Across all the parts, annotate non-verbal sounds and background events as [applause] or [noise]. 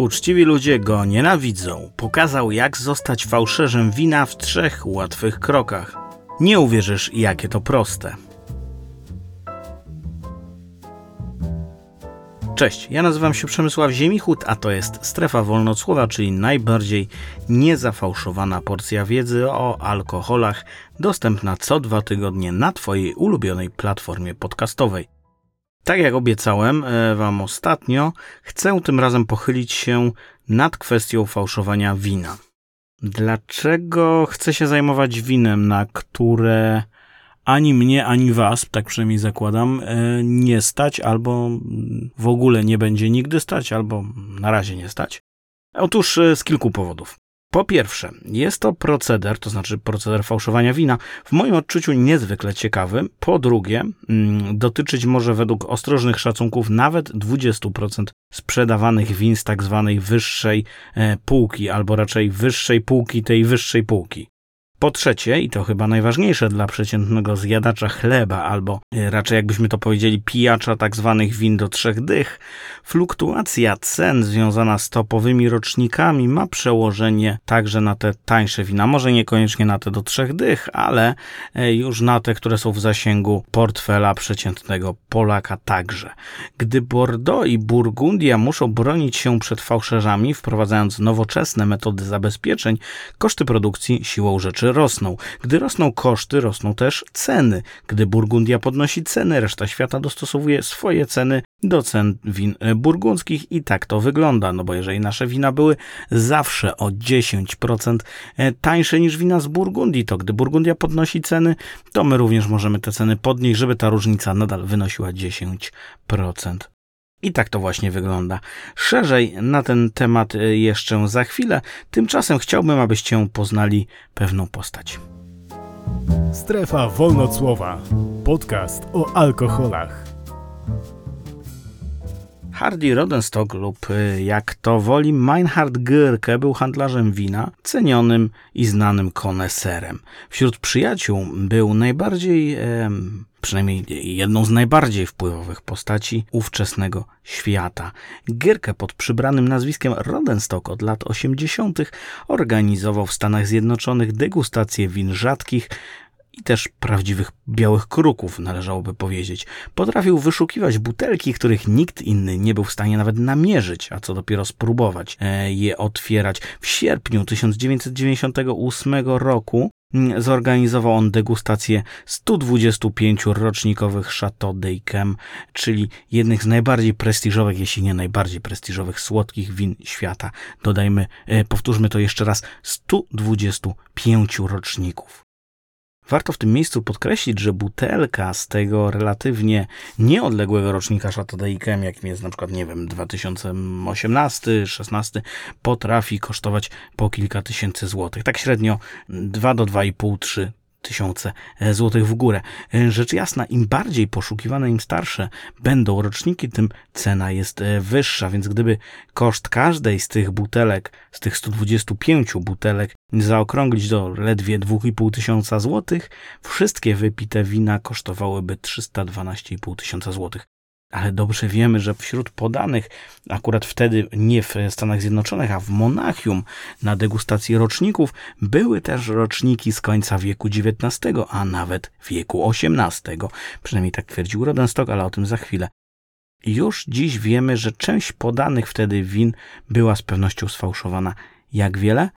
Uczciwi ludzie go nienawidzą. Pokazał, jak zostać fałszerzem wina w trzech łatwych krokach. Nie uwierzysz, jakie to proste. Cześć, ja nazywam się Przemysław Ziemichut, a to jest Strefa Wolnocłowa, czyli najbardziej niezafałszowana porcja wiedzy o alkoholach, dostępna co dwa tygodnie na Twojej ulubionej platformie podcastowej. Tak jak obiecałem e, Wam ostatnio, chcę tym razem pochylić się nad kwestią fałszowania wina. Dlaczego chcę się zajmować winem, na które ani mnie, ani Was, tak przynajmniej zakładam, e, nie stać, albo w ogóle nie będzie nigdy stać, albo na razie nie stać? Otóż e, z kilku powodów. Po pierwsze, jest to proceder, to znaczy proceder fałszowania wina, w moim odczuciu niezwykle ciekawy. Po drugie, mm, dotyczyć może według ostrożnych szacunków nawet 20% sprzedawanych win z tak zwanej wyższej e, półki, albo raczej wyższej półki tej wyższej półki. Po trzecie, i to chyba najważniejsze dla przeciętnego zjadacza chleba, albo e, raczej jakbyśmy to powiedzieli, pijacza tak zwanych win do trzech dych, fluktuacja cen związana z topowymi rocznikami ma przełożenie także na te tańsze wina. Może niekoniecznie na te do trzech dych, ale e, już na te, które są w zasięgu portfela przeciętnego Polaka także. Gdy Bordeaux i Burgundia muszą bronić się przed fałszerzami, wprowadzając nowoczesne metody zabezpieczeń, koszty produkcji siłą rzeczy rosną. Gdy rosną koszty, rosną też ceny. Gdy Burgundia podnosi ceny, reszta świata dostosowuje swoje ceny do cen win burgundzkich i tak to wygląda, no bo jeżeli nasze wina były zawsze o 10% e, tańsze niż wina z Burgundii, to gdy Burgundia podnosi ceny, to my również możemy te ceny podnieść, żeby ta różnica nadal wynosiła 10%. I tak to właśnie wygląda. Szerzej na ten temat e, jeszcze za chwilę. Tymczasem chciałbym, abyście poznali pewną postać. Strefa Wolnocłowa. Podcast o alkoholach. Hardy Rodenstock lub e, jak to woli Meinhard Gürke był handlarzem wina, cenionym i znanym koneserem. Wśród przyjaciół był najbardziej przynajmniej jedną z najbardziej wpływowych postaci ówczesnego świata. Gierkę pod przybranym nazwiskiem Rodenstock od lat 80. organizował w Stanach Zjednoczonych degustacje win rzadkich, i też prawdziwych białych kruków, należałoby powiedzieć. Potrafił wyszukiwać butelki, których nikt inny nie był w stanie nawet namierzyć, a co dopiero spróbować e, je otwierać. W sierpniu 1998 roku mm, zorganizował on degustację 125 rocznikowych Chateau d'Yquem, czyli jednych z najbardziej prestiżowych, jeśli nie najbardziej prestiżowych słodkich win świata. Dodajmy, e, powtórzmy to jeszcze raz, 125 roczników. Warto w tym miejscu podkreślić, że butelka z tego relatywnie nieodległego rocznika Chateau jakim jest na przykład, nie wiem, 2018-16, potrafi kosztować po kilka tysięcy złotych. Tak średnio 2 do 2,5-3 tysiące złotych w górę. Rzecz jasna, im bardziej poszukiwane, im starsze będą roczniki, tym cena jest e, wyższa, więc gdyby koszt każdej z tych butelek, z tych 125 butelek zaokrąglić do ledwie 2,5 tysiąca złotych, wszystkie wypite wina kosztowałyby 312,5 tysiąca złotych ale dobrze wiemy, że wśród podanych, akurat wtedy nie w Stanach Zjednoczonych, a w Monachium na degustacji roczników, były też roczniki z końca wieku XIX, a nawet wieku XVIII. Przynajmniej tak twierdził Rodenstock, ale o tym za chwilę. Już dziś wiemy, że część podanych wtedy win była z pewnością sfałszowana. Jak wiele?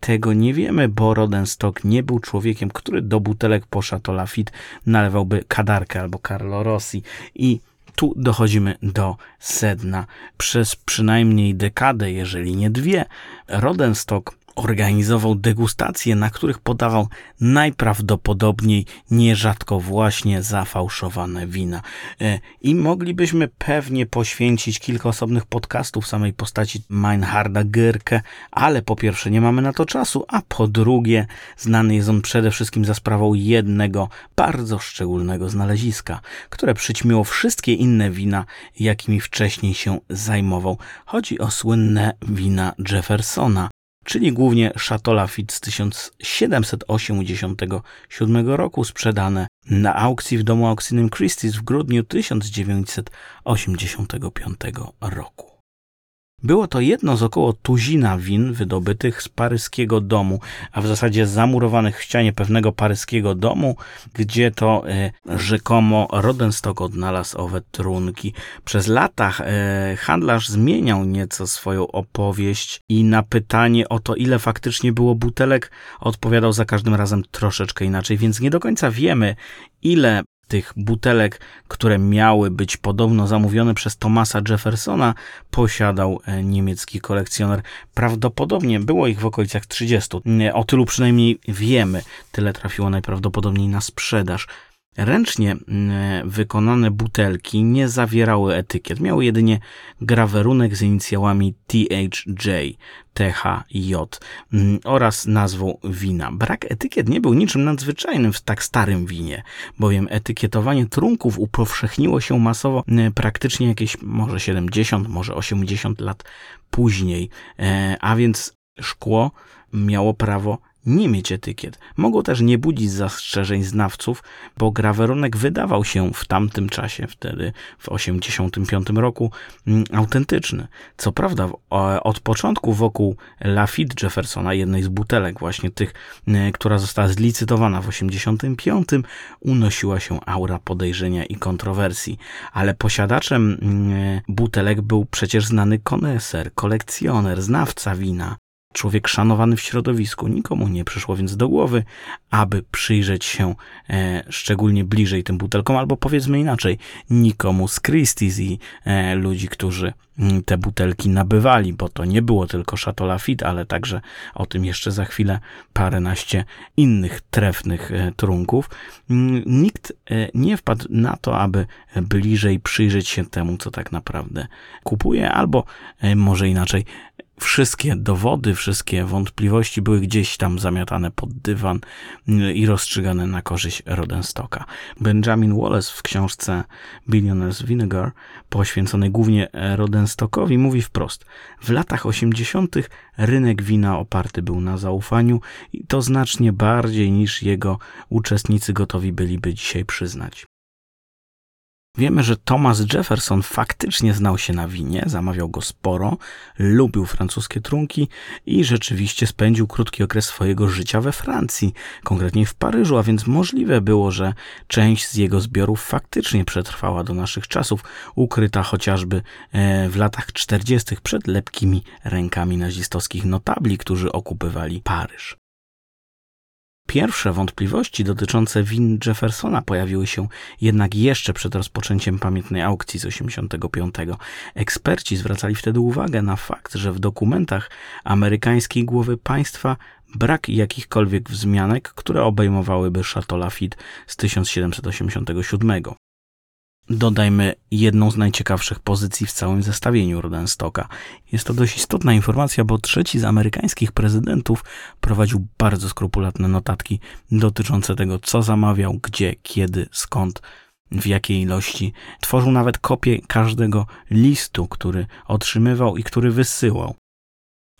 Tego nie wiemy, bo Rodenstock nie był człowiekiem, który do butelek po Chateau Lafitte nalewałby kadarkę albo Carlo Rossi i tu dochodzimy do sedna. Przez przynajmniej dekadę, jeżeli nie dwie, Rodenstock organizował degustacje, na których podawał najprawdopodobniej nierzadko właśnie zafałszowane wina. E, I moglibyśmy pewnie poświęcić kilka osobnych podcastów samej postaci Meinharda Gyrke, ale po pierwsze nie mamy na to czasu, a po drugie znany jest on przede wszystkim za sprawą jednego bardzo szczególnego znaleziska, które przyćmiło wszystkie inne wina, jakimi wcześniej się zajmował. Chodzi o słynne wina Jeffersona, czyli głównie Chateau Lafite z 1787 roku sprzedane na aukcji w domu aukcyjnym Christie's w grudniu 1985 roku. Było to jedno z około tuzina win wydobytych z paryskiego domu, a w zasadzie zamurowanych w ścianie pewnego paryskiego domu, gdzie to e, rzekomo Rodenstock odnalazł owe trunki. Przez lata e, handlarz zmieniał nieco swoją opowieść i na pytanie o to, ile faktycznie było butelek, odpowiadał za każdym razem troszeczkę inaczej, więc nie do końca wiemy, ile tych butelek, które miały być podobno zamówione przez Thomasa Jeffersona, posiadał e, niemiecki kolekcjoner. Prawdopodobnie było ich w okolicach 30. O tylu przynajmniej wiemy. Tyle trafiło najprawdopodobniej na sprzedaż. Ręcznie wykonane butelki nie zawierały etykiet, miały jedynie grawerunek z inicjałami THJ, THJ oraz nazwą wina. Brak etykiet nie był niczym nadzwyczajnym w tak starym winie, bowiem etykietowanie trunków upowszechniło się masowo praktycznie jakieś może 70, może 80 lat później, e, a więc szkło miało prawo nie mieć etykiet. Mogło też nie budzić zastrzeżeń znawców, bo grawerunek wydawał się w tamtym czasie, wtedy w 85 roku, mm, autentyczny. Co prawda od początku wokół Lafitte Jeffersona, jednej z butelek właśnie tych, mm, która została zlicytowana w 85, unosiła się aura podejrzenia i kontrowersji, ale posiadaczem mm, butelek był przecież znany koneser, kolekcjoner, znawca wina, człowiek szanowany w środowisku. Nikomu nie przyszło więc do głowy, aby przyjrzeć się e, szczególnie bliżej tym butelkom, albo powiedzmy inaczej, nikomu z Christie's i e, ludzi, którzy mm, te butelki nabywali, bo to nie było tylko Chateau Lafite, ale także o tym jeszcze za chwilę paręnaście innych trefnych e, trunków. Mm, nikt e, nie wpadł na to, aby bliżej przyjrzeć się temu, co tak naprawdę kupuje, albo e, może inaczej, wszystkie dowody, wszystkie wątpliwości były gdzieś tam zamiatane pod dywan mm, i rozstrzygane na korzyść Rodenstocka. Benjamin Wallace w książce Billionaire's Vinegar, poświęconej głównie Rodenstockowi, mówi wprost: W latach 80. rynek wina oparty był na zaufaniu i to znacznie bardziej niż jego uczestnicy gotowi byliby dzisiaj przyznać. Wiemy, że Thomas Jefferson faktycznie znał się na winie, zamawiał go sporo, lubił francuskie trunki i rzeczywiście spędził krótki okres swojego życia we Francji, konkretnie w Paryżu, a więc możliwe było, że część z jego zbiorów faktycznie przetrwała do naszych czasów, ukryta chociażby e, w latach 40. przed lepkimi rękami nazistowskich notabli, którzy okupywali Paryż. Pierwsze wątpliwości dotyczące win Jeffersona pojawiły się jednak jeszcze przed rozpoczęciem pamiętnej aukcji z 85. Eksperci zwracali wtedy uwagę na fakt, że w dokumentach amerykańskiej głowy państwa brak jakichkolwiek wzmianek, które obejmowałyby Chateau Lafitte z 1787. Dodajmy jedną z najciekawszych pozycji w całym zestawieniu Rodenstocka. Jest to dość istotna informacja, bo trzeci z amerykańskich prezydentów prowadził bardzo skrupulatne notatki dotyczące tego, co zamawiał, gdzie, kiedy, skąd, w jakiej ilości. Tworzył nawet kopię każdego listu, który otrzymywał i który wysyłał.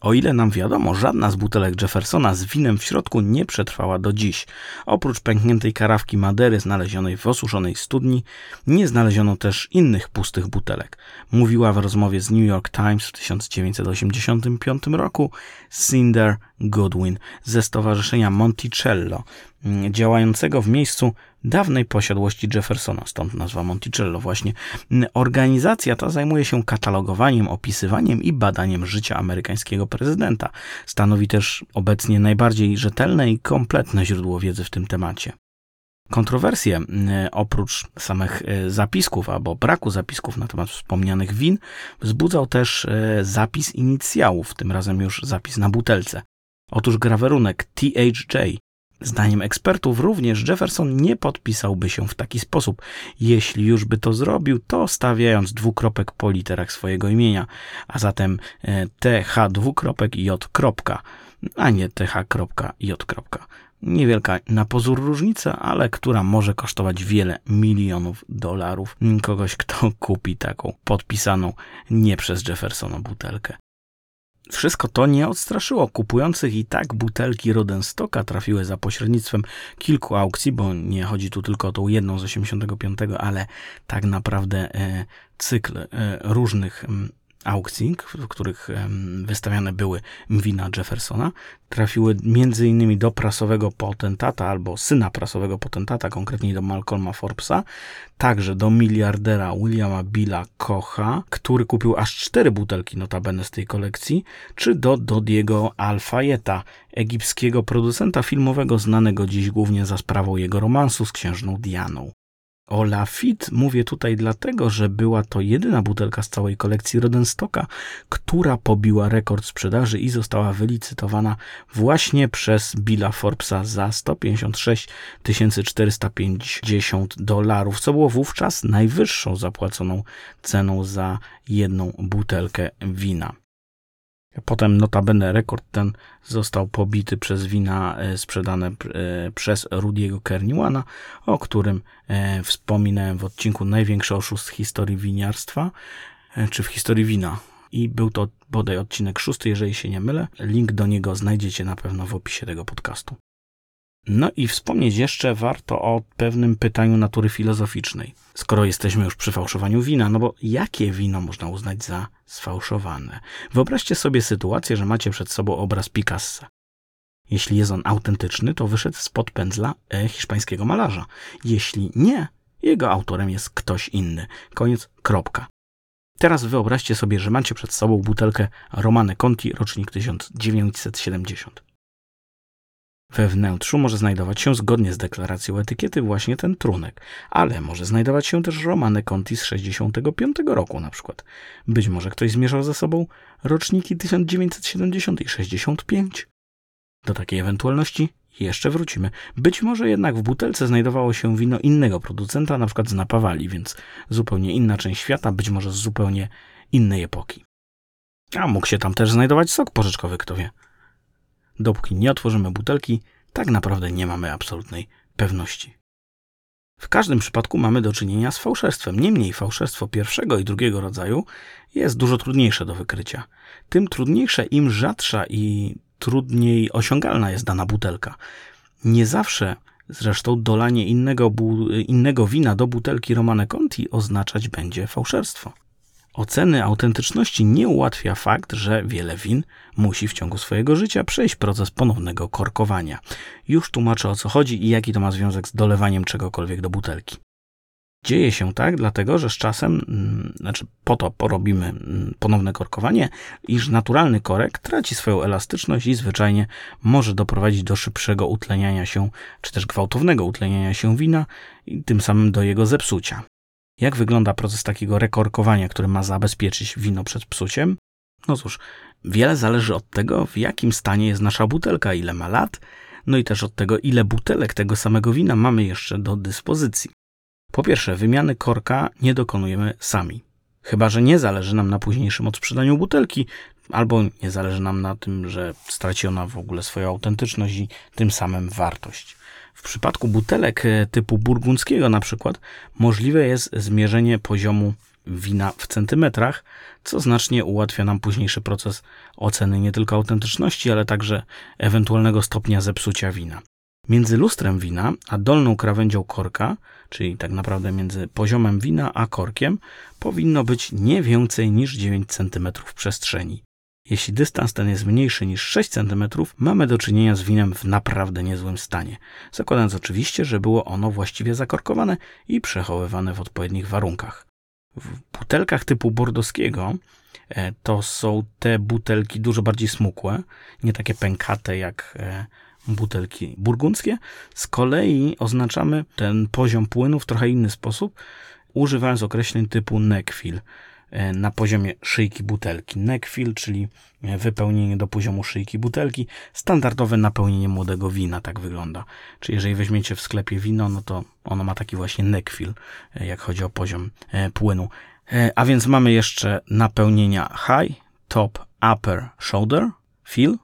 O ile nam wiadomo, żadna z butelek Jeffersona z winem w środku nie przetrwała do dziś. Oprócz pękniętej karawki Madery znalezionej w osuszonej studni, nie znaleziono też innych pustych butelek. Mówiła w rozmowie z New York Times w 1985 roku Cinder Goodwin ze Stowarzyszenia Monticello, mm, działającego w miejscu dawnej posiadłości Jeffersona, stąd nazwa Monticello właśnie. Organizacja ta zajmuje się katalogowaniem, opisywaniem i badaniem życia amerykańskiego prezydenta. Stanowi też obecnie najbardziej rzetelne i kompletne źródło wiedzy w tym temacie. Kontrowersje oprócz samych e, zapisków albo braku zapisków na temat wspomnianych win wzbudzał też e, zapis inicjałów, tym razem już zapis na butelce. Otóż grawerunek THJ Zdaniem ekspertów również Jefferson nie podpisałby się w taki sposób. Jeśli już by to zrobił, to stawiając dwukropek po literach swojego imienia, a zatem e, TH dwukropek J kropka, a nie TH kropka J kropka. Niewielka na pozór różnica, ale która może kosztować wiele milionów dolarów kogoś, kto kupi taką podpisaną nie przez Jeffersona butelkę. Wszystko to nie odstraszyło. Kupujących i tak butelki Rodenstocka trafiły za pośrednictwem kilku aukcji, bo nie chodzi tu tylko o tą jedną z 85, ale tak naprawdę e, cykl e, różnych aukcji, w których wystawiane były wina Jeffersona, trafiły m.in. do prasowego potentata albo syna prasowego potentata, konkretnie do Malcolma Forbesa, także do miliardera Williama Billa Kocha, który kupił aż cztery butelki notabene z tej kolekcji, czy do Dodiego Al-Fayeta, egipskiego producenta filmowego znanego dziś głównie za sprawą jego romansu z księżną Dianą. O Lafitte mówię tutaj dlatego, że była to jedyna butelka z całej kolekcji Rodenstocka, która pobiła rekord sprzedaży i została wylicytowana właśnie przez Billa Forbesa za 156 450 dolarów, co było wówczas najwyższą zapłaconą ceną za jedną butelkę wina. Potem notabene rekord ten został pobity przez wina e, sprzedane e, przez Rudiego Kerniwana, o którym e, wspominałem w odcinku Największy oszust w historii winiarstwa, czy w historii wina. I był to bodaj odcinek szósty, jeżeli się nie mylę. Link do niego znajdziecie na pewno w opisie tego podcastu. No i wspomnieć jeszcze warto o pewnym pytaniu natury filozoficznej. Skoro jesteśmy już przy fałszowaniu wina, no bo jakie wino można uznać za sfałszowane? Wyobraźcie sobie sytuację, że macie przed sobą obraz Picassa. Jeśli jest on autentyczny, to wyszedł spod pędzla e, hiszpańskiego malarza. Jeśli nie, jego autorem jest ktoś inny. Koniec, kropka. Teraz wyobraźcie sobie, że macie przed sobą butelkę Romane Conti, rocznik 1970. We wnętrzu może znajdować się, zgodnie z deklaracją etykiety, właśnie ten trunek, ale może znajdować się też Romane Conti z 65 roku na przykład. Być może ktoś zmierzał ze sobą roczniki 1970 i 65. Do takiej ewentualności jeszcze wrócimy. Być może jednak w butelce znajdowało się wino innego producenta, na przykład z Napawali, więc zupełnie inna część świata, być może z zupełnie innej epoki. A mógł się tam też znajdować sok porzeczkowy, kto wie. Dopóki nie otworzymy butelki, tak naprawdę nie mamy absolutnej pewności. W każdym przypadku mamy do czynienia z fałszerstwem. Niemniej fałszerstwo pierwszego i drugiego rodzaju jest dużo trudniejsze do wykrycia. Tym trudniejsze, im rzadsza i trudniej osiągalna jest dana butelka. Nie zawsze zresztą dolanie innego, innego wina do butelki Romane Conti oznaczać będzie fałszerstwo. Oceny autentyczności nie ułatwia fakt, że wiele win musi w ciągu swojego życia przejść proces ponownego korkowania. Już tłumaczę o co chodzi i jaki to ma związek z dolewaniem czegokolwiek do butelki. Dzieje się tak, dlatego że z czasem, mm, znaczy po to porobimy mm, ponowne korkowanie, iż naturalny korek traci swoją elastyczność i zwyczajnie może doprowadzić do szybszego utleniania się, czy też gwałtownego utleniania się wina i tym samym do jego zepsucia. Jak wygląda proces takiego rekorkowania, który ma zabezpieczyć wino przed psuciem? No cóż, wiele zależy od tego, w jakim stanie jest nasza butelka, ile ma lat, no i też od tego, ile butelek tego samego wina mamy jeszcze do dyspozycji. Po pierwsze, wymiany korka nie dokonujemy sami. Chyba, że nie zależy nam na późniejszym odsprzedaniu butelki, albo nie zależy nam na tym, że straci ona w ogóle swoją autentyczność i tym samym wartość. W przypadku butelek e, typu burgundzkiego na przykład możliwe jest zmierzenie poziomu wina w centymetrach, co znacznie ułatwia nam późniejszy proces oceny nie tylko autentyczności, ale także ewentualnego stopnia zepsucia wina. Między lustrem wina a dolną krawędzią korka, czyli tak naprawdę między poziomem wina a korkiem, powinno być nie więcej niż 9 cm przestrzeni. Jeśli dystans ten jest mniejszy niż 6 cm, mamy do czynienia z winem w naprawdę niezłym stanie. Zakładając oczywiście, że było ono właściwie zakorkowane i przechowywane w odpowiednich warunkach. W butelkach typu bordowskiego e, to są te butelki dużo bardziej smukłe, nie takie pękate jak e, butelki burgundzkie. Z kolei oznaczamy ten poziom płynu w trochę inny sposób, używając określeń typu neckfill. E, na poziomie szyjki butelki. Neckfill, czyli e, wypełnienie do poziomu szyjki butelki. Standardowe napełnienie młodego wina, tak wygląda. Czyli jeżeli weźmiecie w sklepie wino, no to ono ma taki właśnie neckfill, e, jak chodzi o poziom płynu. A więc mamy jeszcze napełnienia high, top, upper shoulder, fill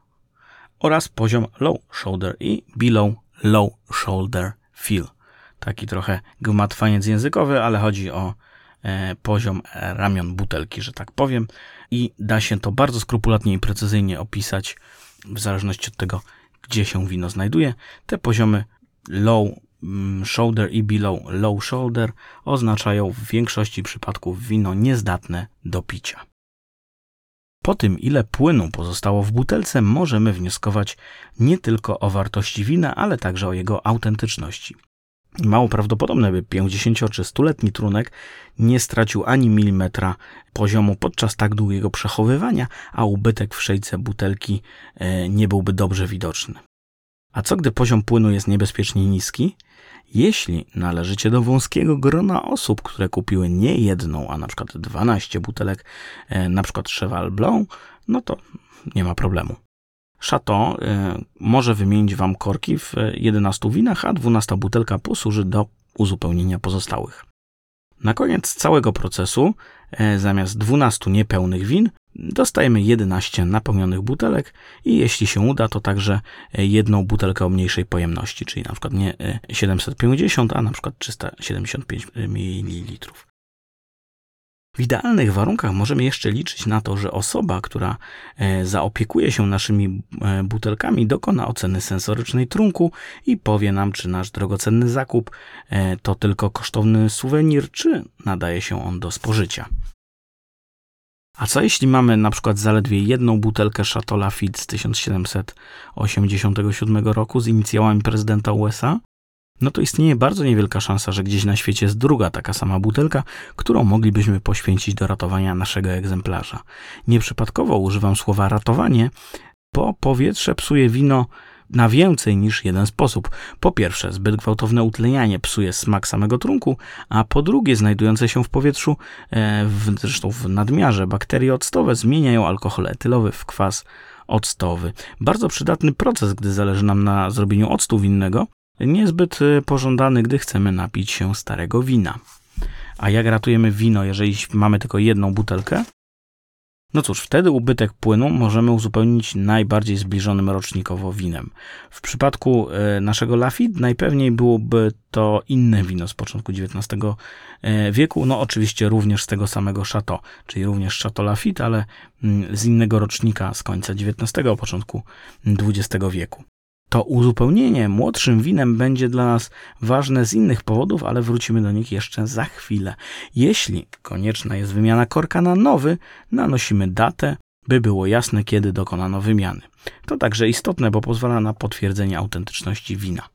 oraz poziom low shoulder i below low shoulder fill. Taki trochę gmatwaniec językowy, ale chodzi o poziom ramion butelki, że tak powiem, i da się to bardzo skrupulatnie i precyzyjnie opisać w zależności od tego, gdzie się wino znajduje. Te poziomy low mm, shoulder i below low shoulder oznaczają w większości przypadków wino niezdatne do picia. Po tym, ile płynu pozostało w butelce, możemy wnioskować nie tylko o wartości wina, ale także o jego autentyczności. Mało prawdopodobne, by 50 czy 100-letni trunek nie stracił ani milimetra poziomu podczas tak długiego przechowywania, a ubytek w szejce butelki e, nie byłby dobrze widoczny. A co gdy poziom płynu jest niebezpiecznie niski? Jeśli należycie do wąskiego grona osób, które kupiły nie jedną, a na przykład 12 butelek, e, na przykład Cheval Blanc, no to nie ma problemu. Chateau y, może wymienić Wam korki w 11 winach, a 12 butelka posłuży do uzupełnienia pozostałych. Na koniec całego procesu, y, zamiast 12 niepełnych win, dostajemy 11 napełnionych butelek i jeśli się uda, to także jedną butelkę o mniejszej pojemności, czyli na przykład nie 750, a na przykład 375 ml. W idealnych warunkach możemy jeszcze liczyć na to, że osoba, która e, zaopiekuje się naszymi e, butelkami, dokona oceny sensorycznej trunku i powie nam, czy nasz drogocenny zakup e, to tylko kosztowny suwenir, czy nadaje się on do spożycia. A co jeśli mamy na przykład zaledwie jedną butelkę Chateau Lafite z 1787 roku z inicjałami prezydenta USA? No to istnieje bardzo niewielka szansa, że gdzieś na świecie jest druga taka sama butelka, którą moglibyśmy poświęcić do ratowania naszego egzemplarza. Nieprzypadkowo używam słowa ratowanie, bo powietrze psuje wino na więcej niż jeden sposób. Po pierwsze, zbyt gwałtowne utlenianie psuje smak samego trunku, a po drugie, znajdujące się w powietrzu, e, w, zresztą w nadmiarze, bakterie octowe zmieniają alkohol etylowy w kwas octowy. Bardzo przydatny proces, gdy zależy nam na zrobieniu octu winnego, niezbyt y, pożądany, gdy chcemy napić się starego wina. A jak ratujemy wino, jeżeli mamy tylko jedną butelkę? No cóż, wtedy ubytek płynu możemy uzupełnić najbardziej zbliżonym rocznikowo winem. W przypadku y, naszego Lafitte najpewniej byłoby to inne wino z początku XIX y, wieku, no oczywiście również z tego samego Chateau, czyli również Chateau Lafitte, ale mm, z innego rocznika z końca XIX, początku XX wieku. To uzupełnienie młodszym winem będzie dla nas ważne z innych powodów, ale wrócimy do nich jeszcze za chwilę. Jeśli konieczna jest wymiana korka na nowy, nanosimy datę, by było jasne, kiedy dokonano wymiany. To także istotne, bo pozwala na potwierdzenie autentyczności wina.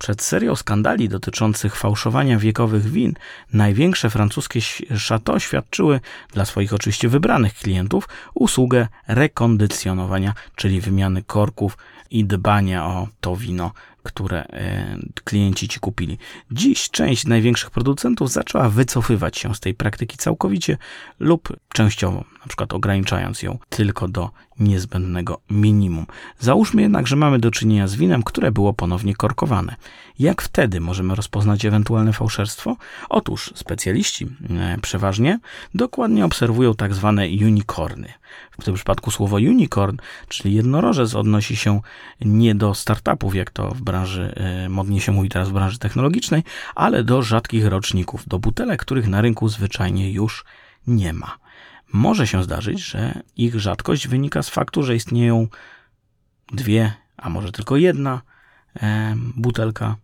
Przed serią skandali dotyczących fałszowania wiekowych win, największe francuskie chateau świadczyły dla swoich oczywiście wybranych klientów usługę rekondycjonowania, czyli wymiany korków i dbania o to wino, które e, klienci ci kupili. Dziś część największych producentów zaczęła wycofywać się z tej praktyki całkowicie lub częściowo, na przykład ograniczając ją tylko do niezbędnego minimum. Załóżmy jednak, że mamy do czynienia z winem, które było ponownie korkowane. Jak wtedy możemy rozpoznać ewentualne fałszerstwo? Otóż specjaliści e, przeważnie dokładnie obserwują tak zwane unicorny. W tym przypadku słowo unicorn, czyli jednorożec, odnosi się nie do startupów, jak to w branży, e, modnie się mówi teraz w branży technologicznej, ale do rzadkich roczników, do butelek, których na rynku zwyczajnie już nie ma. Może się zdarzyć, że ich rzadkość wynika z faktu, że istnieją dwie, a może tylko jedna e, butelka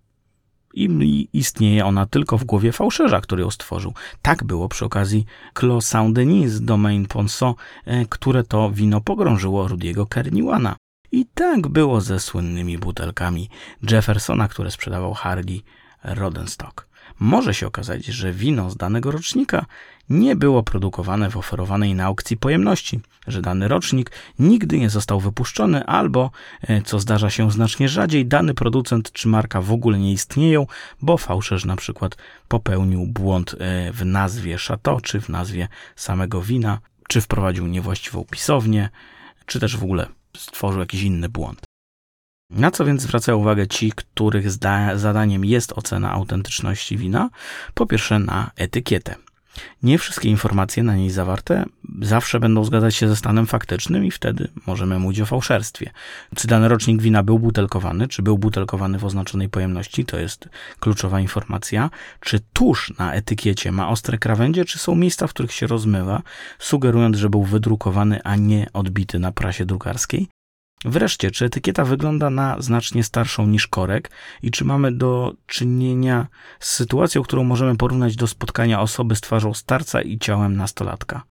i istnieje ona tylko w głowie fałszerza, który ją stworzył. Tak było przy okazji Clos Saint-Denis z Domaine Ponceau, e, które to wino pogrążyło Rudiego Kerniwana. I tak było ze słynnymi butelkami Jeffersona, które sprzedawał Hardy Rodenstock. Może się okazać, że wino z danego rocznika nie było produkowane w oferowanej na aukcji pojemności, że dany rocznik nigdy nie został wypuszczony, albo, e, co zdarza się znacznie rzadziej, dany producent czy marka w ogóle nie istnieją, bo fałszerz na przykład popełnił błąd e, w nazwie Chateau, czy w nazwie samego wina, czy wprowadził niewłaściwą pisownię, czy też w ogóle stworzył jakiś inny błąd. Na co więc zwracają uwagę ci, których zadaniem jest ocena autentyczności wina? Po pierwsze na etykietę. Nie wszystkie informacje na niej zawarte zawsze będą zgadzać się ze stanem faktycznym i wtedy możemy mówić o fałszerstwie. Czy dany rocznik wina był butelkowany, czy był butelkowany w oznaczonej pojemności, to jest kluczowa informacja. Czy tusz na etykiecie ma ostre krawędzie, czy są miejsca, w których się rozmywa, sugerując, że był wydrukowany, a nie odbity na prasie drukarskiej. Wreszcie, czy etykieta wygląda na znacznie starszą niż korek i czy mamy do czynienia z sytuacją, którą możemy porównać do spotkania osoby z twarzą starca i ciałem nastolatka?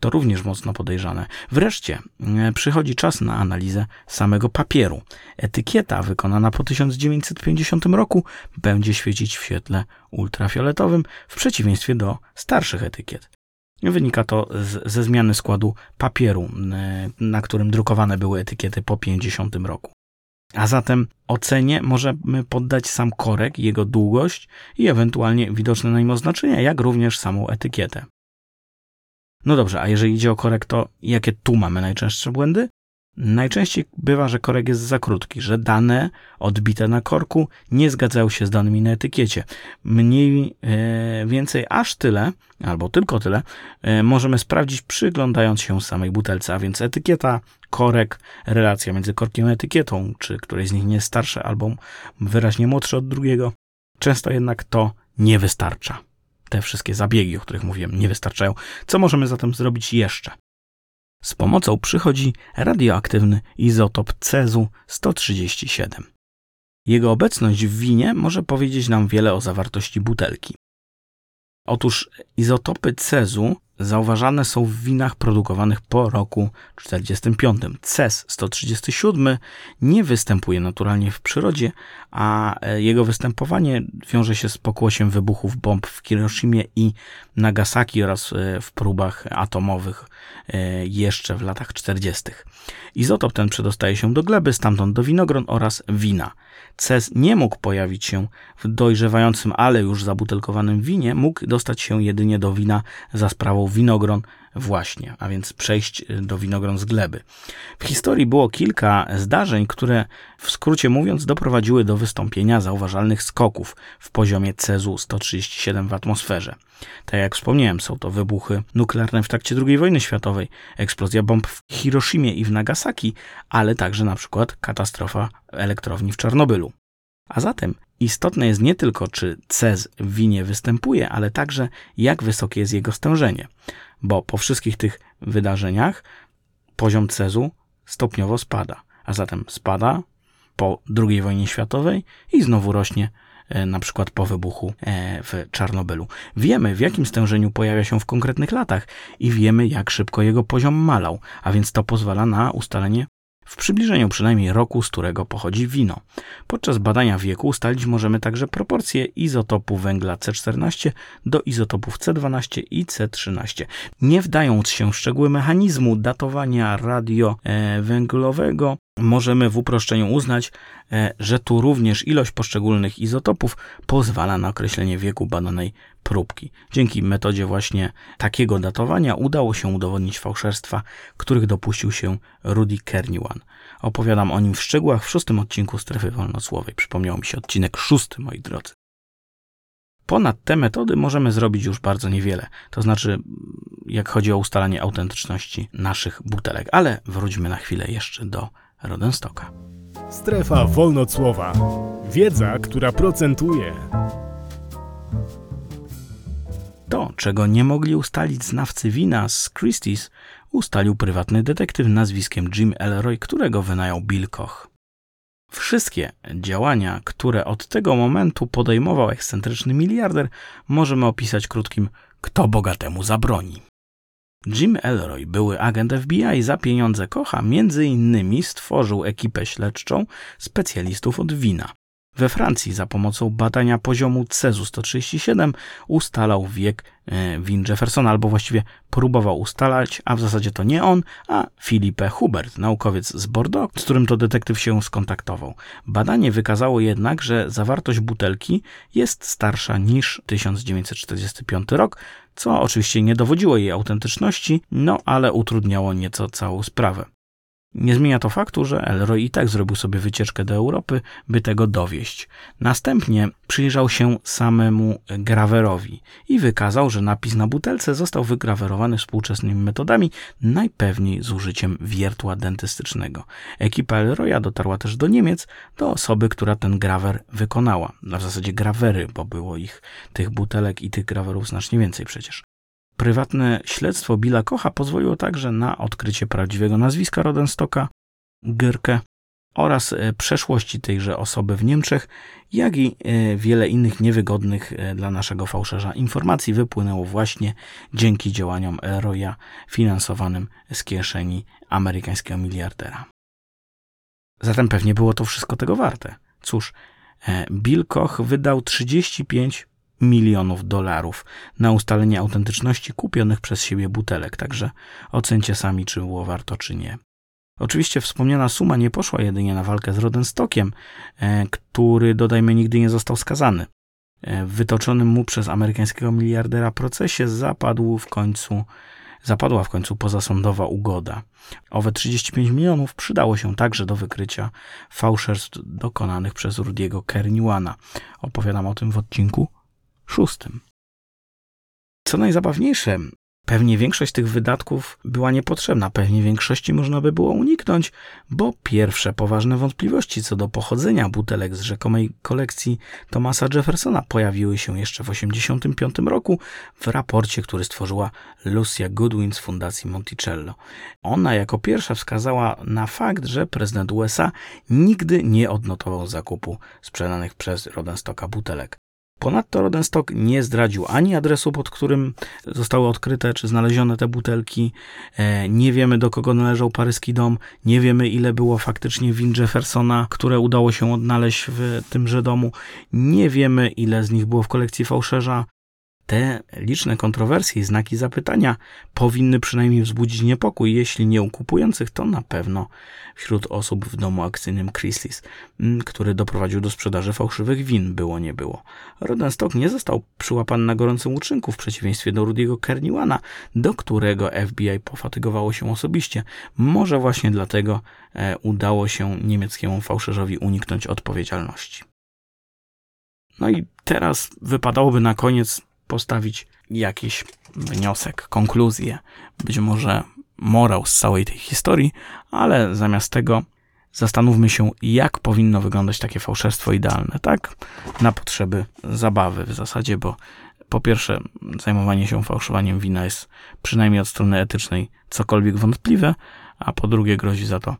To również mocno podejrzane. Wreszcie e, przychodzi czas na analizę samego papieru. Etykieta wykonana po 1950 roku będzie świecić w świetle ultrafioletowym w przeciwieństwie do starszych etykiet. Wynika to z, ze zmiany składu papieru, e, na którym drukowane były etykiety po 50 roku. A zatem ocenie możemy poddać sam korek, jego długość i ewentualnie widoczne na nim oznaczenia, jak również samą etykietę. No dobrze, a jeżeli idzie o korek, to jakie tu mamy najczęstsze błędy? Najczęściej bywa, że korek jest za krótki, że dane odbite na korku nie zgadzają się z danymi na etykiecie. Mniej e, więcej aż tyle, albo tylko tyle, e, możemy sprawdzić przyglądając się samej butelce, a więc etykieta, korek, relacja między korkiem a etykietą, czy której z nich nie jest starsze albo wyraźnie młodsze od drugiego. Często jednak to nie wystarcza. Te wszystkie zabiegi, o których mówiłem, nie wystarczają. Co możemy zatem zrobić jeszcze? Z pomocą przychodzi radioaktywny izotop cezu 137. Jego obecność w winie może powiedzieć nam wiele o zawartości butelki. Otóż izotopy cezu zauważane są w winach produkowanych po roku 45. CES 137 nie występuje naturalnie w przyrodzie, a jego występowanie wiąże się z pokłosiem wybuchów bomb w Hiroshimie i Nagasaki oraz e, w próbach atomowych e, jeszcze w latach 40. Izotop ten przedostaje się do gleby, stamtąd do winogron oraz wina. CES nie mógł pojawić się w dojrzewającym, ale już zabutelkowanym winie, mógł dostać się jedynie do wina za sprawą winogron właśnie, a więc przejść do winogron z gleby. W historii było kilka zdarzeń, które w skrócie mówiąc doprowadziły do wystąpienia zauważalnych skoków w poziomie Cezu 137 w atmosferze. Tak jak wspomniałem, są to wybuchy nuklearne w trakcie II wojny światowej, eksplozja bomb w Hiroshimie i w Nagasaki, ale także na przykład katastrofa elektrowni w Czarnobylu. A zatem istotne jest nie tylko, czy CEZ w winie występuje, ale także jak wysokie jest jego stężenie, bo po wszystkich tych wydarzeniach poziom CEZu stopniowo spada, a zatem spada po II wojnie światowej i znowu rośnie e, na przykład po wybuchu e, w Czarnobylu. Wiemy, w jakim stężeniu pojawia się w konkretnych latach i wiemy, jak szybko jego poziom malał, a więc to pozwala na ustalenie w przybliżeniu przynajmniej roku, z którego pochodzi wino. Podczas badania wieku ustalić możemy także proporcje izotopu węgla C14 do izotopów C12 i C13. Nie wdając się w szczegóły mechanizmu datowania radiowęglowego, możemy w uproszczeniu uznać, e, że tu również ilość poszczególnych izotopów pozwala na określenie wieku badanej próbki. Dzięki metodzie właśnie takiego datowania udało się udowodnić fałszerstwa, których dopuścił się Rudy Kerniwan. Opowiadam o nim w szczegółach w szóstym odcinku Strefy Wolnocłowej. Przypomniał mi się odcinek szósty, moi drodzy. Ponad te metody możemy zrobić już bardzo niewiele, to znaczy jak chodzi o ustalanie autentyczności naszych butelek, ale wróćmy na chwilę jeszcze do Rodenstocka. Strefa wolnocłowa. Wiedza, która procentuje. To, czego nie mogli ustalić znawcy wina z Christie's, ustalił prywatny detektyw nazwiskiem Jim Elroy, którego wynajął Bill Koch. Wszystkie działania, które od tego momentu podejmował ekscentryczny miliarder, możemy opisać krótkim kto bogatemu zabroni. Jim Elroy, były agent FBI za pieniądze Kocha, między innymi stworzył ekipę śledczą specjalistów od wina. We Francji za pomocą badania poziomu Cezu 137 ustalał wiek e, win Jeffersona, albo właściwie próbował ustalać, a w zasadzie to nie on, a Philippe Hubert, naukowiec z Bordeaux, z którym to detektyw się skontaktował. Badanie wykazało jednak, że zawartość butelki jest starsza niż 1945 rok, co oczywiście nie dowodziło jej autentyczności, no ale utrudniało nieco całą sprawę. Nie zmienia to faktu, że Elroy i tak zrobił sobie wycieczkę do Europy, by tego dowieść. Następnie przyjrzał się samemu grawerowi i wykazał, że napis na butelce został wygrawerowany współczesnymi metodami, najpewniej z użyciem wiertła dentystycznego. Ekipa Elroya dotarła też do Niemiec, do osoby, która ten grawer wykonała. W zasadzie grawery, bo było ich tych butelek i tych grawerów znacznie więcej przecież. Prywatne śledztwo Billa Kocha pozwoliło także na odkrycie prawdziwego nazwiska Rodenstocka, Gyrke, oraz e, przeszłości tejże osoby w Niemczech, jak i e, wiele innych niewygodnych e, dla naszego fałszerza informacji wypłynęło właśnie dzięki działaniom Roya finansowanym z kieszeni amerykańskiego miliardera. Zatem pewnie było to wszystko tego warte. Cóż, Bill Koch wydał 35 milionów dolarów na ustalenie autentyczności kupionych przez siebie butelek, także ocencie sami, czy było warto, czy nie. Oczywiście wspomniana suma nie poszła jedynie na walkę z Rodenstockiem, e, który, dodajmy, nigdy nie został skazany. E, w wytoczonym mu przez amerykańskiego miliardera procesie zapadł w końcu, zapadła w końcu pozasądowa ugoda. Owe 35 milionów przydało się także do wykrycia fałszerstw dokonanych przez Rudiego Kerniwana. Opowiadam o tym w odcinku szóstym. Co najzabawniejsze, Pewnie większość tych wydatków była niepotrzebna, pewnie większości można by było uniknąć, bo pierwsze poważne wątpliwości co do pochodzenia butelek z rzekomej kolekcji Thomasa Jeffersona pojawiły się jeszcze w 1985 roku w raporcie, który stworzyła Lucia Goodwin z Fundacji Monticello. Ona jako pierwsza wskazała na fakt, że prezydent USA nigdy nie odnotował zakupu sprzedanych przez Rodenstocka butelek. Ponadto Rodenstock nie zdradził ani adresu, pod którym zostały odkryte czy znalezione te butelki. E, nie wiemy, do kogo należał paryski dom. Nie wiemy, ile było faktycznie win Jeffersona, które udało się odnaleźć w tymże domu. Nie wiemy, ile z nich było w kolekcji fałszerza. Te liczne kontrowersje i znaki zapytania powinny przynajmniej wzbudzić niepokój, jeśli nie u kupujących, to na pewno wśród osób w domu akcyjnym Chryslis, mm, który doprowadził do sprzedaży fałszywych win, było nie było. Rodenstock nie został przyłapany na gorącym uczynku w przeciwieństwie do Rudiego Kerniwana, do którego FBI pofatygowało się osobiście. Może właśnie dlatego e, udało się niemieckiemu fałszerzowi uniknąć odpowiedzialności. No i teraz wypadałoby na koniec postawić jakiś wniosek, konkluzję, być może morał z całej tej historii, ale zamiast tego zastanówmy się, jak powinno wyglądać takie fałszerstwo idealne, tak? Na potrzeby zabawy w zasadzie, bo po pierwsze, zajmowanie się fałszowaniem wina jest przynajmniej od strony etycznej cokolwiek wątpliwe, a po drugie, grozi za to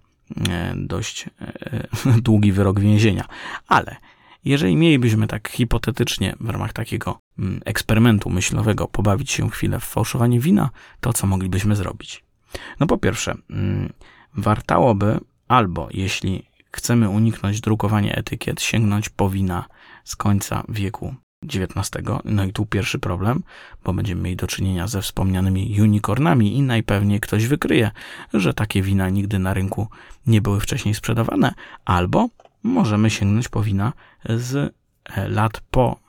e, dość e, [laughs] długi wyrok więzienia. Ale jeżeli mielibyśmy tak hipotetycznie w ramach takiego eksperymentu myślowego pobawić się chwilę w fałszowanie wina, to co moglibyśmy zrobić? No po pierwsze, mm, wartałoby albo jeśli chcemy uniknąć drukowania etykiet, sięgnąć po wina z końca wieku XIX. No i tu pierwszy problem, bo będziemy mieli do czynienia ze wspomnianymi unicornami i najpewniej ktoś wykryje, że takie wina nigdy na rynku nie były wcześniej sprzedawane, albo możemy sięgnąć po wina z e, lat po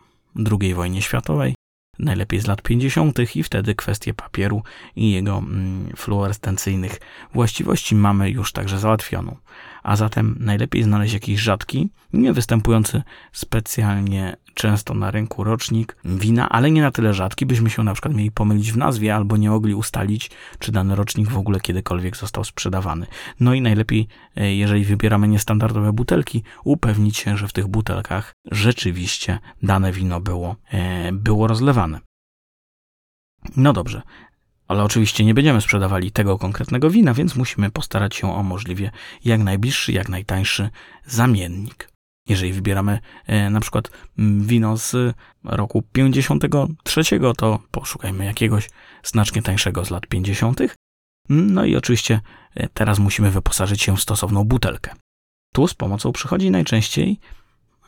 II wojnie światowej, najlepiej z lat 50. i wtedy kwestię papieru i jego mm, fluorescencyjnych właściwości mamy już także załatwioną. A zatem najlepiej znaleźć jakiś rzadki, nie występujący specjalnie często na rynku rocznik wina, ale nie na tyle rzadki, byśmy się na przykład mieli pomylić w nazwie albo nie mogli ustalić, czy dany rocznik w ogóle kiedykolwiek został sprzedawany. No i najlepiej, e, jeżeli wybieramy niestandardowe butelki, upewnić się, że w tych butelkach rzeczywiście dane wino było, e, było rozlewane. No dobrze, ale oczywiście nie będziemy sprzedawali tego konkretnego wina, więc musimy postarać się o możliwie jak najbliższy, jak najtańszy zamiennik. Jeżeli wybieramy e, na przykład wino z roku 53, to poszukajmy jakiegoś znacznie tańszego z lat 50. No i oczywiście e, teraz musimy wyposażyć się w stosowną butelkę. Tu z pomocą przychodzi najczęściej,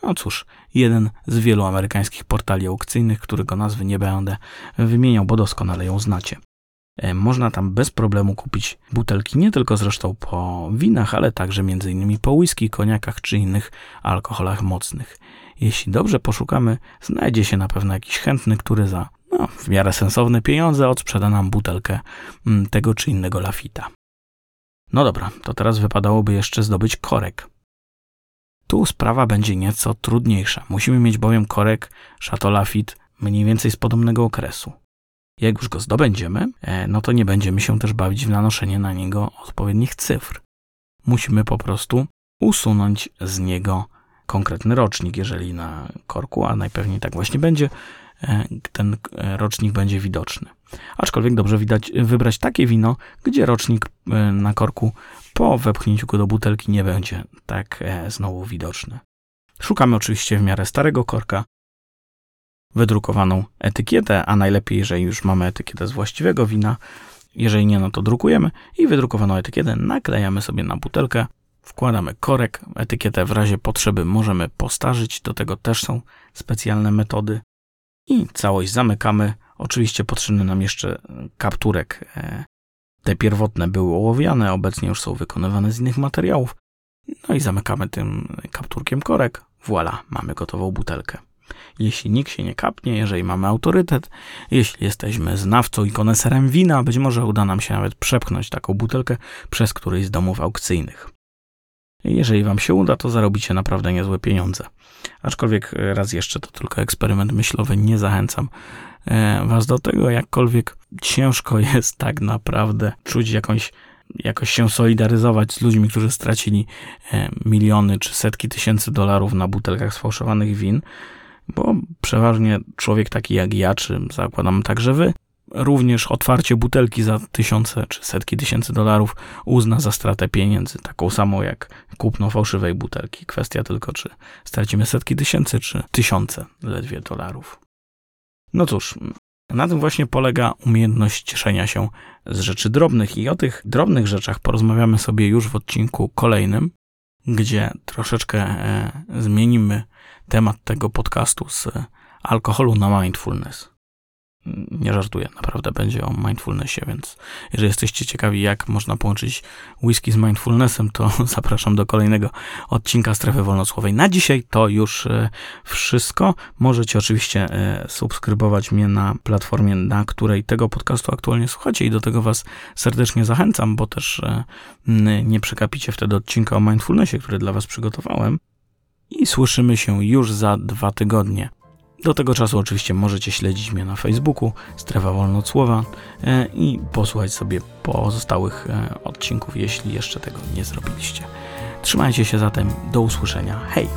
no cóż, jeden z wielu amerykańskich portali aukcyjnych, którego nazwy nie będę wymieniał, bo doskonale ją znacie. E, można tam bez problemu kupić butelki nie tylko zresztą po winach, ale także m.in. po whisky, koniakach czy innych alkoholach mocnych. Jeśli dobrze poszukamy, znajdzie się na pewno jakiś chętny, który za no, w miarę sensowne pieniądze odsprzeda nam butelkę mm, tego czy innego lafita. No dobra, to teraz wypadałoby jeszcze zdobyć korek. Tu sprawa będzie nieco trudniejsza. Musimy mieć bowiem korek Chateau Lafitte mniej więcej z podobnego okresu. Jak już go zdobędziemy, e, no to nie będziemy się też bawić w nanoszenie na niego odpowiednich cyfr. Musimy po prostu usunąć z niego konkretny rocznik, jeżeli na korku, a najpewniej tak właśnie będzie, e, ten e, rocznik będzie widoczny. Aczkolwiek dobrze widać, wybrać takie wino, gdzie rocznik na korku po wepchnięciu go do butelki nie będzie tak znowu widoczny. Szukamy oczywiście w miarę starego korka, wydrukowaną etykietę, a najlepiej, jeżeli już mamy etykietę z właściwego wina, jeżeli nie, no to drukujemy i wydrukowaną etykietę naklejamy sobie na butelkę, wkładamy korek, etykietę w razie potrzeby możemy postarzyć, do tego też są specjalne metody i całość zamykamy. Oczywiście potrzebny nam jeszcze kapturek. E, Te pierwotne były ołowiane, obecnie już są wykonywane z innych materiałów. No i zamykamy tym kapturkiem korek. Voila, mamy gotową butelkę. Jeśli nikt się nie kapnie, jeżeli mamy autorytet, jeśli jesteśmy znawcą i koneserem wina, być może uda nam się nawet przepchnąć taką butelkę przez któryś z domów aukcyjnych. Jeżeli wam się uda, to zarobicie naprawdę niezłe pieniądze. Aczkolwiek raz jeszcze to tylko eksperyment myślowy, nie zachęcam e, was do tego, jakkolwiek ciężko [laughs] jest tak naprawdę czuć jakąś, jakoś się solidaryzować z ludźmi, którzy stracili e, miliony czy setki tysięcy dolarów na butelkach sfałszowanych win, bo przeważnie człowiek taki jak ja, czy zakładam także wy, również otwarcie butelki za tysiące czy setki tysięcy dolarów uzna za stratę pieniędzy, taką samą jak kupno fałszywej butelki. Kwestia tylko, czy stracimy setki tysięcy, czy tysiące ledwie dolarów. No cóż, na tym właśnie polega umiejętność cieszenia się z rzeczy drobnych i o tych drobnych rzeczach porozmawiamy sobie już w odcinku kolejnym, gdzie troszeczkę e, zmienimy temat tego podcastu z alkoholu na mindfulness. Nie żartuję, naprawdę będzie o mindfulnessie, więc jeżeli jesteście ciekawi, jak można połączyć whisky z mindfulnessem, to [laughs] zapraszam do kolejnego odcinka Strefy Wolnocłowej. Na dzisiaj to już e, wszystko. Możecie oczywiście e, subskrybować mnie na platformie, na której tego podcastu aktualnie słuchacie i do tego Was serdecznie zachęcam, bo też e, nie przekapicie wtedy odcinka o mindfulnessie, który dla Was przygotowałem. I słyszymy się już za dwa tygodnie. Do tego czasu oczywiście możecie śledzić mnie na Facebooku, Strefa Wolnocłowa e, i posłuchać sobie pozostałych e, odcinków, jeśli jeszcze tego nie zrobiliście. Trzymajcie się zatem, do usłyszenia. Hej!